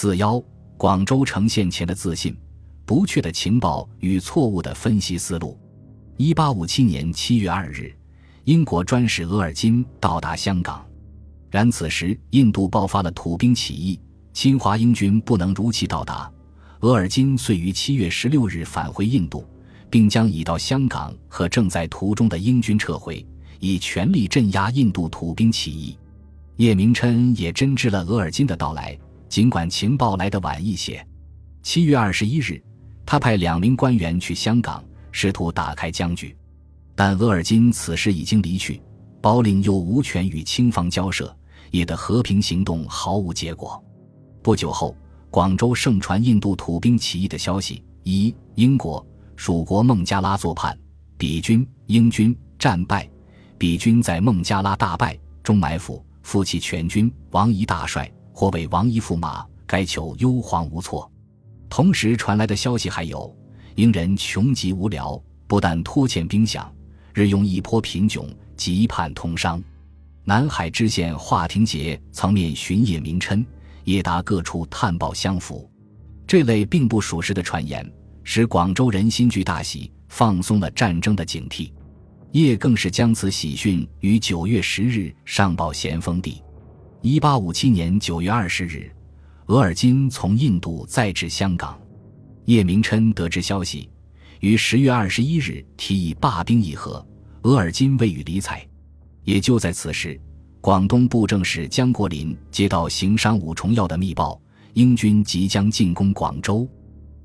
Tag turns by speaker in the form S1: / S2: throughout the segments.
S1: 四幺，广州呈现前的自信、不确的情报与错误的分析思路。一八五七年七月二日，英国专使额尔金到达香港，然此时印度爆发了土兵起义，侵华英军不能如期到达。额尔金遂于七月十六日返回印度，并将已到香港和正在途中的英军撤回，以全力镇压印度土兵起义。叶明琛也真知了额尔金的到来。尽管情报来得晚一些，七月二十一日，他派两名官员去香港，试图打开僵局，但额尔金此时已经离去，保令又无权与清方交涉，也的和平行动毫无结果。不久后，广州盛传印度土兵起义的消息：一、英国属国孟加拉作叛，彼军英军战败，彼军在孟加拉大败，中埋伏，负其全军，王仪大帅。或为王仪驸马，该囚忧惶无措。同时传来的消息还有：英人穷极无聊，不但拖欠兵饷，日用一颇贫窘，急盼通商。南海知县华廷杰曾面巡夜明琛，夜达各处探报相符。这类并不属实的传言，使广州人心惧大喜，放松了战争的警惕。叶更是将此喜讯于九月十日上报咸丰帝。一八五七年九月二十日，额尔金从印度再至香港。叶明琛得知消息，于十月二十一日提议罢兵议和，额尔金未予理睬。也就在此时，广东布政使江国林接到行商五重要的密报，英军即将进攻广州。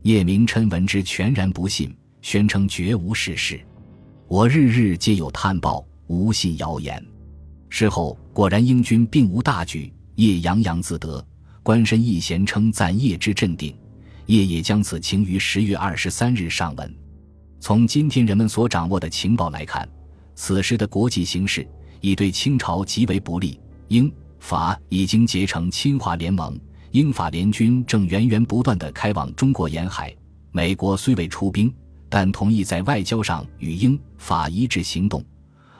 S1: 叶明琛闻之全然不信，宣称绝无事实。我日日皆有探报，无信谣言。事后果然，英军并无大举。叶洋洋自得，官绅一贤称赞叶之镇定。叶也将此情于十月二十三日上文。从今天人们所掌握的情报来看，此时的国际形势已对清朝极为不利。英法已经结成侵华联盟，英法联军正源源不断地开往中国沿海。美国虽未出兵，但同意在外交上与英法一致行动。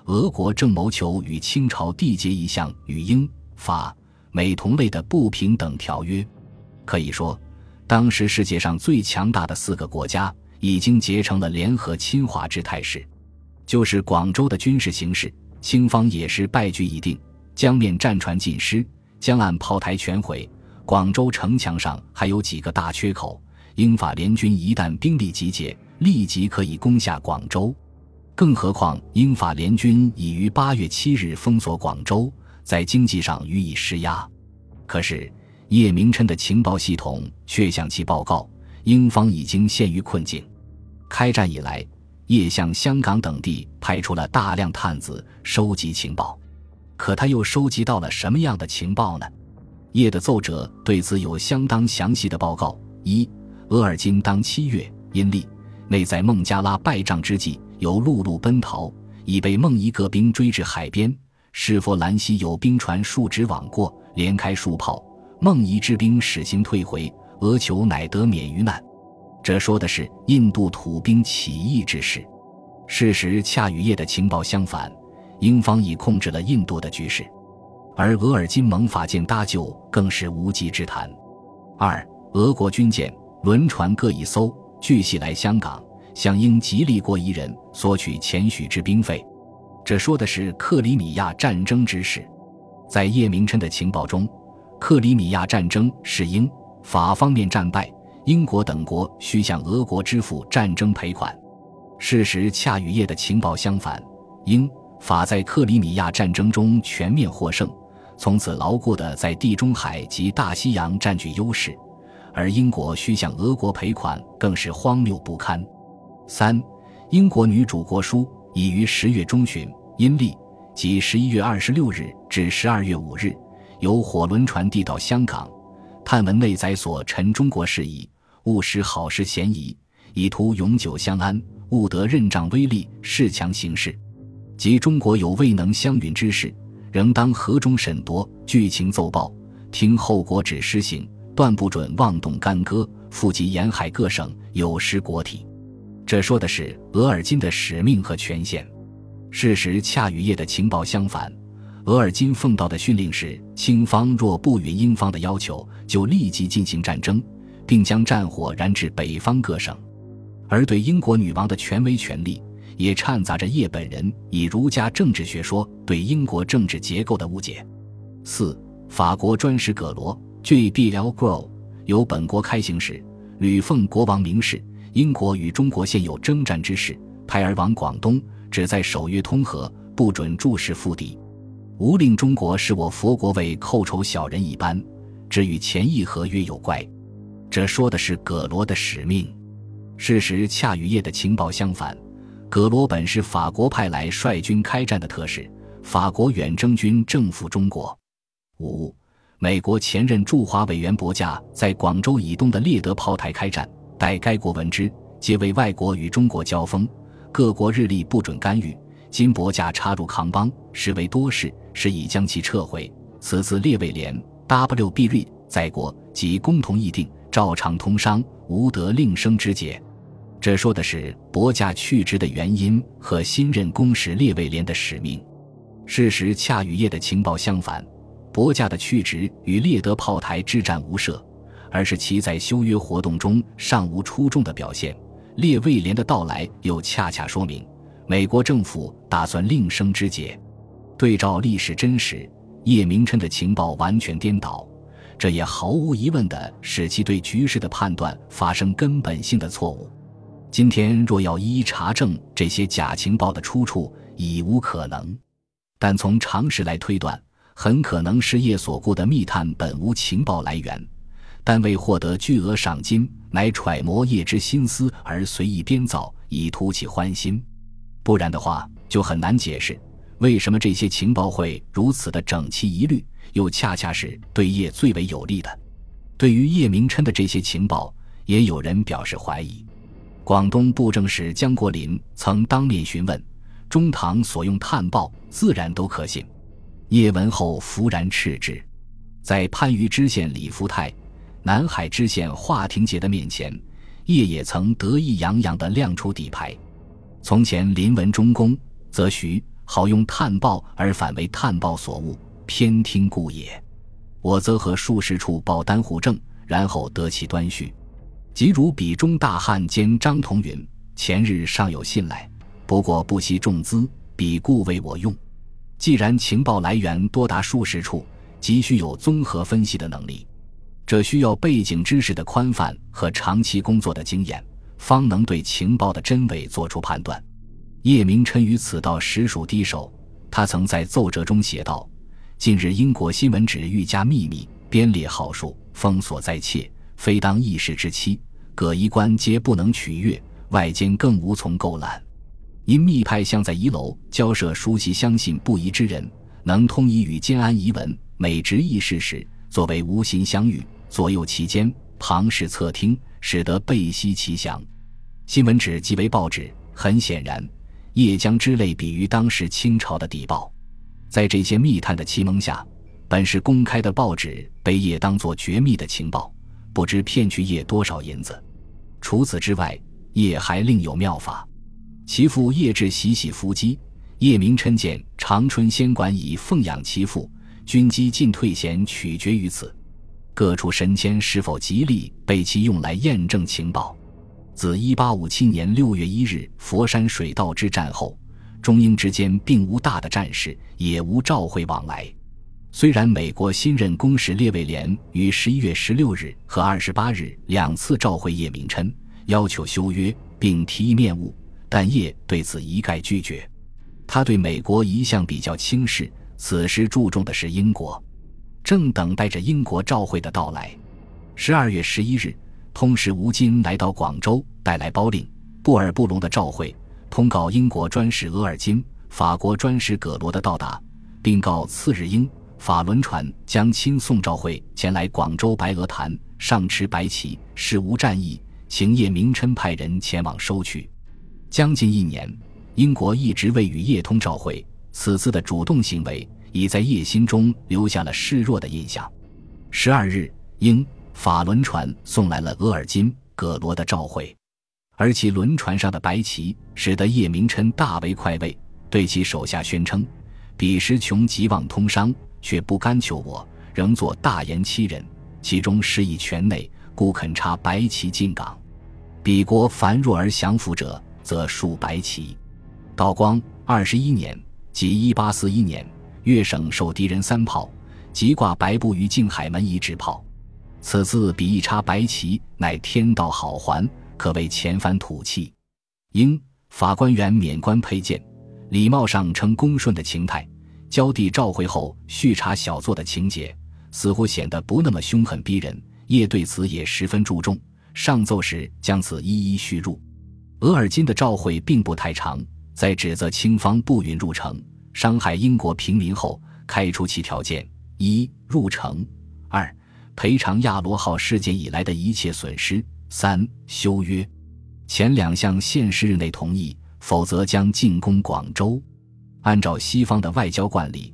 S1: 俄国正谋求与清朝缔结一项与英法美同类的不平等条约，可以说，当时世界上最强大的四个国家已经结成了联合侵华之态势。就是广州的军事形势，清方也是败局已定，江面战船尽失，江岸炮台全毁，广州城墙上还有几个大缺口。英法联军一旦兵力集结，立即可以攻下广州。更何况，英法联军已于八月七日封锁广州，在经济上予以施压。可是，叶明琛的情报系统却向其报告，英方已经陷于困境。开战以来，叶向香港等地派出了大量探子收集情报，可他又收集到了什么样的情报呢？叶的奏折对此有相当详细的报告：一，额尔金当七月阴历，内在孟加拉败仗之际。由陆路奔逃，已被孟仪各兵追至海边。是否兰溪有兵船数直往过，连开数炮。孟仪之兵使行退回，俄酋乃得免于难。这说的是印度土兵起义之事。事实恰与叶的情报相反，英方已控制了印度的局势，而额尔金蒙法舰搭救更是无稽之谈。二，俄国军舰、轮船各一艘，据悉来香港。向英吉利国一人索取钱许之兵费，这说的是克里米亚战争之事。在叶明琛的情报中，克里米亚战争是英法方面战败，英国等国需向俄国支付战争赔款。事实恰与叶的情报相反，英法在克里米亚战争中全面获胜，从此牢固的在地中海及大西洋占据优势，而英国需向俄国赔款，更是荒谬不堪。三，英国女主国书已于十月中旬阴历，即十一月二十六日至十二月五日，由火轮船递到香港，探闻内载所陈中国事宜，务使好事嫌疑，以图永久相安，务得任仗威力，恃强行事。即中国有未能相允之事，仍当河中审夺，剧情奏报，听后国旨施行，断不准妄动干戈，复及沿海各省有失国体。这说的是额尔金的使命和权限，事实恰与叶的情报相反。额尔金奉到的训令是：清方若不允英方的要求，就立即进行战争，并将战火燃至北方各省。而对英国女王的权威权力，也掺杂着叶本人以儒家政治学说对英国政治结构的误解。四、法国专使葛罗 （J.B.L. Gro） 由本国开行时，吕奉国王明示，英国与中国现有征战之势，派而往广东，只在守约通和，不准注视复敌。无令中国视我佛国为寇仇小人一般，只与前议合约有怪。这说的是葛罗的使命。事实恰与叶的情报相反。葛罗本是法国派来率军开战的特使，法国远征军征服中国。五，美国前任驻华委员伯驾在广州以东的列德炮台开战，待该国闻之，皆为外国与中国交锋，各国日历不准干预。今伯驾插入抗邦，实为多事，是已将其撤回。此次列位联 W. B. 瑞在国即共同议定，照常通商，无得另生之节。这说的是伯驾去职的原因和新任公使列位联的使命。事实恰与叶的情报相反，伯驾的去职与列德炮台之战无涉，而是其在修约活动中尚无出众的表现。列位联的到来又恰恰说明。美国政府打算另生枝节，对照历史真实，叶明琛的情报完全颠倒，这也毫无疑问地使其对局势的判断发生根本性的错误。今天若要一一查证这些假情报的出处，已无可能。但从常识来推断，很可能是叶所雇的密探本无情报来源，但为获得巨额赏金，乃揣摩叶之心思而随意编造，以图其欢心。不然的话，就很难解释为什么这些情报会如此的整齐一律，又恰恰是对叶最为有利的。对于叶明琛的这些情报，也有人表示怀疑。广东布政使江国林曾当面询问，中堂所用探报自然都可信。叶闻后弗然斥之。在番禺知县李福泰、南海知县华廷杰的面前，叶也曾得意洋洋地亮出底牌。从前临文中公，则徐好用探报而反为探报所误，偏听故也。我则和数十处报单互证，然后得其端绪。即如笔中大汉兼张同云，前日尚有信来，不过不惜重资，彼故为我用。既然情报来源多达数十处，急需有综合分析的能力，这需要背景知识的宽泛和长期工作的经验。方能对情报的真伪做出判断。叶明琛于此道实属低手。他曾在奏折中写道：“近日英国新闻纸愈加秘密，编列号数，封锁在切，非当议事之期。各衣冠皆不能取阅，外间更无从购览。因密派向在遗楼交涉熟悉相信不疑之人，能通译与兼安遗文，每执议事时，作为无心相遇，左右其间，旁视侧听，使得背悉其详。”新闻纸即为报纸，很显然，叶江之类比于当时清朝的邸报。在这些密探的启蒙下，本是公开的报纸被叶当作绝密的情报，不知骗去叶多少银子。除此之外，叶还另有妙法。其父叶志喜喜伏击，叶明琛见长春仙馆以奉养其父，军机进退险取决于此。各处神签是否吉利，被其用来验证情报。自1857年6月1日佛山水道之战后，中英之间并无大的战事，也无召会往来。虽然美国新任公使列位联于11月16日和28日两次召会叶明琛，要求修约并提议面晤，但叶对此一概拒绝。他对美国一向比较轻视，此时注重的是英国，正等待着英国召会的到来。12月11日。通使吴金来到广州，带来包令布尔布隆的召会，通告英国专使额尔金、法国专使葛罗的到达，并告次日英法轮船将亲送召会前来广州白鹅潭，上持白旗，事无战意，请叶明琛派人前往收取。将近一年，英国一直未与叶通召会，此次的主动行为已在叶心中留下了示弱的印象。十二日，英。法轮船送来了额尔金、葛罗的召会，而其轮船上的白旗使得叶明琛大为快慰，对其手下宣称，彼时穷极望通商，却不甘求我，仍作大言欺人。其中失以权内，故肯插白旗进港。彼国凡弱而降服者，则竖白旗。道光二十一年，即一八四一年，粤省受敌人三炮，即挂白布于靖海门一直炮。此次比一插白旗，乃天道好还，可谓前番土气。英法官员免官佩剑，礼貌上称恭顺的情态，交递召会后续查小作的情节，似乎显得不那么凶狠逼人。叶对此也十分注重，上奏时将此一一续入。额尔金的召会并不太长。在指责清方不允入城，伤害英国平民后，开出其条件：一、入城；二、赔偿亚罗号事件以来的一切损失；三、修约。前两项限时日内同意，否则将进攻广州。按照西方的外交惯例，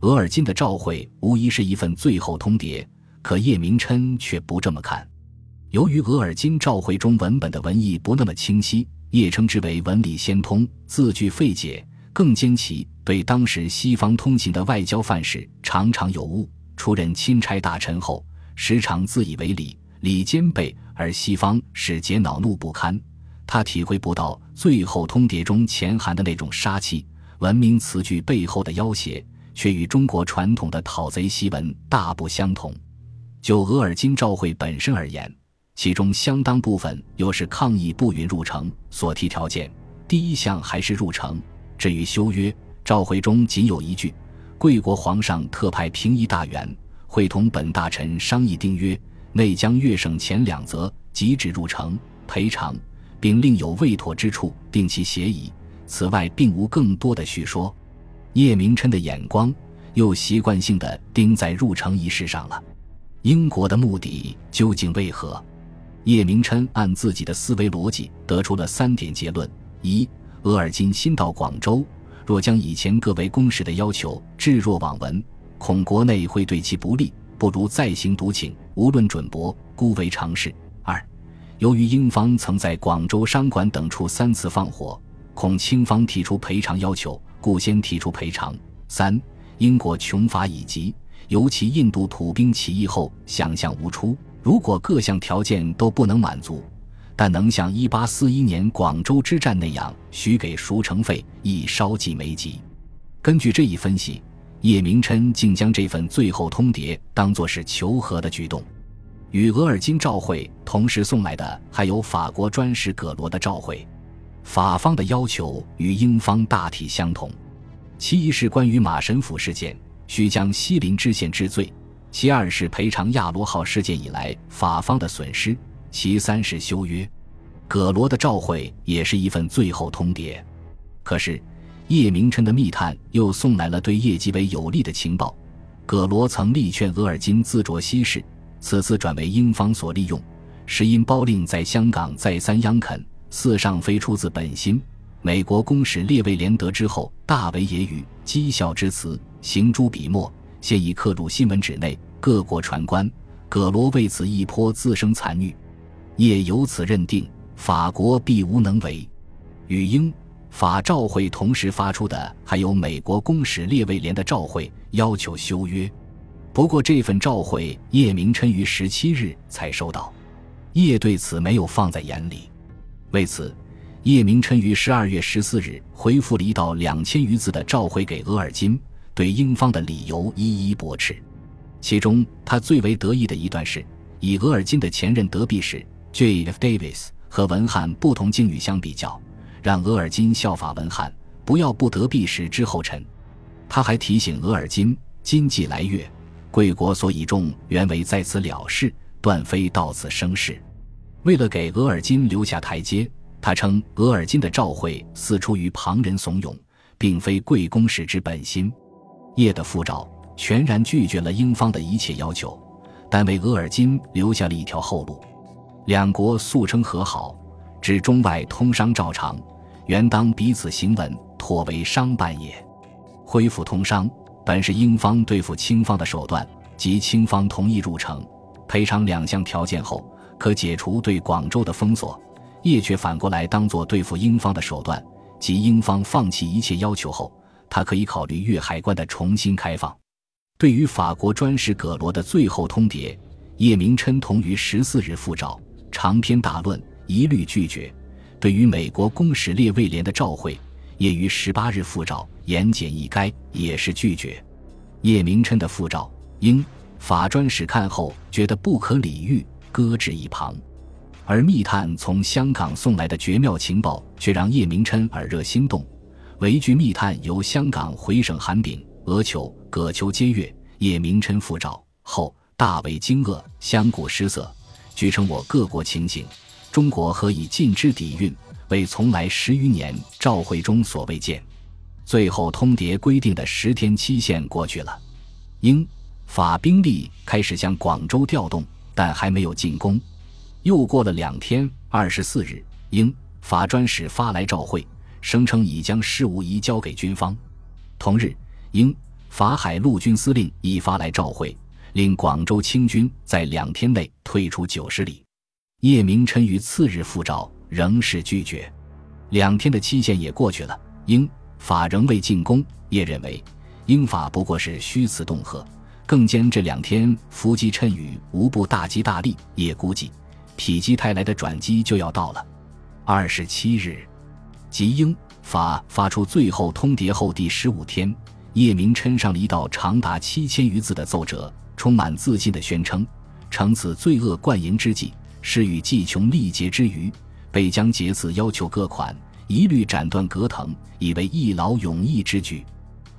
S1: 额尔金的召会无疑是一份最后通牒，可叶明琛却不这么看。由于额尔金召会中文本的文意不那么清晰。也称之为文理先通，字句费解，更兼其对当时西方通行的外交范式常常有误。出任钦差大臣后，时常自以为理，理兼备，而西方使节恼怒不堪。他体会不到最后通牒中潜含的那种杀气，文明词句背后的要挟，却与中国传统的讨贼檄文大不相同。就额尔金召会本身而言。其中相当部分又是抗议不允入城，所提条件第一项还是入城。至于修约，召回中仅有一句：“贵国皇上特派平邑大员会同本大臣商议订约，内将粤省前两则即止入城赔偿，并另有未妥之处，定其协议。”此外，并无更多的叙说。叶明琛的眼光又习惯性的盯在入城仪式上了。英国的目的究竟为何？叶明琛按自己的思维逻辑得出了三点结论：一、额尔金新到广州，若将以前各为公使的要求置若罔闻，恐国内会对其不利，不如再行独请，无论准驳，故为常事。二、由于英方曾在广州商馆等处三次放火，恐清方提出赔偿要求，故先提出赔偿。三、英国穷乏已极，尤其印度土兵起义后，想象无出。如果各项条件都不能满足，但能像一八四一年广州之战那样许给赎城费，亦稍计没及。根据这一分析，叶明琛竟将这份最后通牒当作是求和的举动。与额尔金召会同时送来的还有法国专使葛罗的召会，法方的要求与英方大体相同。其一是关于马神甫事件，需将西林知县治罪。其二是赔偿亚罗号事件以来法方的损失，其三是修约。葛罗的召会也是一份最后通牒。可是叶明琛的密探又送来了对叶继伟有利的情报。葛罗曾力劝额尔金自酌西事，此次转为英方所利用，实因包令在香港再三央恳，四上非出自本心。美国公使列位连得之后，大为揶揄讥笑之词，行诸笔墨。现已刻入新闻纸内，各国传观。葛罗为此一颇自生残虐，业由此认定法国必无能为。与英法召会同时发出的，还有美国公使列位连的召会，要求修约。不过这份召会，叶明琛于十七日才收到，叶对此没有放在眼里。为此，叶明琛于十二月十四日回复了一道两千余字的召会给额尔金。对英方的理由一一驳斥，其中他最为得意的一段是，以额尔金的前任德比使 J.F. Davis 和文翰不同境遇相比较，让额尔金效法文翰，不要步德比使之后尘。他还提醒额尔金，今既来月，贵国所以重，原为在此了事，断非到此生事。为了给额尔金留下台阶，他称额尔金的召会似出于旁人怂恿，并非贵公使之本心。叶的复召全然拒绝了英方的一切要求，但为额尔金留下了一条后路。两国素称和好，指中外通商照常，原当彼此行稳，妥为商办也。恢复通商本是英方对付清方的手段，即清方同意入城，赔偿两项条件后，可解除对广州的封锁。叶却反过来当做对付英方的手段，即英方放弃一切要求后。他可以考虑粤海关的重新开放。对于法国专使葛罗的最后通牒，叶明琛同于十四日复照，长篇大论，一律拒绝。对于美国公使列卫连的召会，也于十八日复照，言简意赅，也是拒绝。叶明琛的复照，英法专使看后觉得不可理喻，搁置一旁。而密探从香港送来的绝妙情报，却让叶明琛耳热心动。围据密探由香港回省韩炳、俄求、葛求接阅，也明琛复召后，大为惊愕，相顾失色。据称我各国情形，中国何以尽之底蕴，为从来十余年召会中所未见。最后通牒规定的十天期限过去了，英法兵力开始向广州调动，但还没有进攻。又过了两天，二十四日，英法专使发来召会。声称已将事务移交给军方。同日，英法海陆军司令已发来召会，令广州清军在两天内退出九十里。叶明琛于次日复召，仍是拒绝。两天的期限也过去了，英法仍未进攻。叶认为，英法不过是虚词恫吓，更兼这两天伏击趁雨，无不大吉大利。叶估计，否极泰来的转机就要到了。二十七日。即英法发出最后通牒后第十五天，叶明琛上了一道长达七千余字的奏折，充满自信地宣称：乘此罪恶贯盈之际，是与计穷力竭之余，被将节次要求各款一律斩断隔藤，以为一劳永逸之举。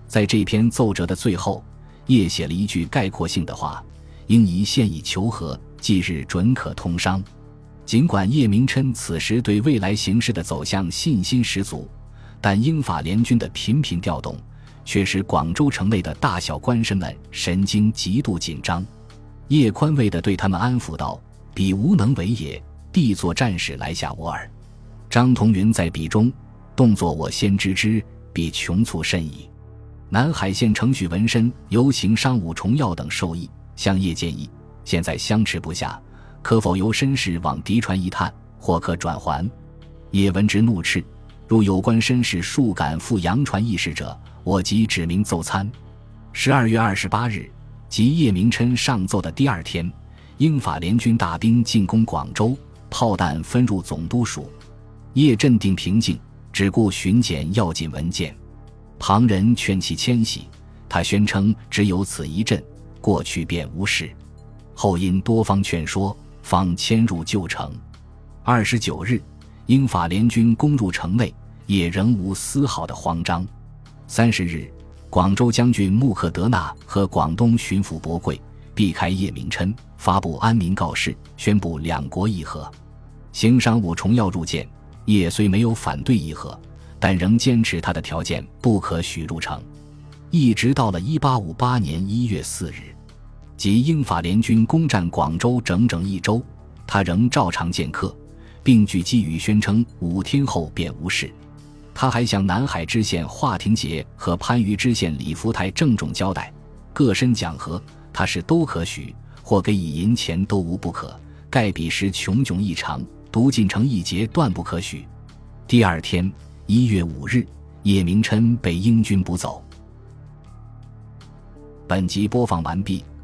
S1: 在这篇奏折的最后，叶写了一句概括性的话：“应宜现以求和，即日准可通商。”尽管叶明琛此时对未来形势的走向信心十足，但英法联军的频频调动，却使广州城内的大小官绅们神经极度紧张。叶宽慰地对他们安抚道：“彼无能为也，帝作战士来下我耳。张同云在彼中，动作我先知之，彼穷促甚矣。”南海县程许文身游行商务重要等授意，向叶建议：现在相持不下。可否由绅士往敌船一探，或可转还？叶文之怒斥：若有关绅士数敢赴洋船议事者，我即指名奏参。十二月二十八日，即叶明琛上奏的第二天，英法联军大兵进攻广州，炮弹分入总督署。叶镇定平静，只顾巡检要紧文件。旁人劝其迁徙，他宣称只有此一阵，过去便无事。后因多方劝说。方迁入旧城。二十九日，英法联军攻入城内，也仍无丝毫的慌张。三十日，广州将军穆克德纳和广东巡抚博贵避开叶明琛，发布安民告示，宣布两国议和。行商五重要入见，叶虽没有反对议和，但仍坚持他的条件不可许入城。一直到了一八五八年一月四日。即英法联军攻占广州整整一周，他仍照常见客，并据机语宣称五天后便无事。他还向南海知县华廷杰和番禺知县李福台郑重交代，各身讲和，他是都可许，或给以银钱都无不可。盖彼时穷窘异常，独进城一节断不可许。第二天，一月五日，叶明琛被英军捕走。本集播放完毕。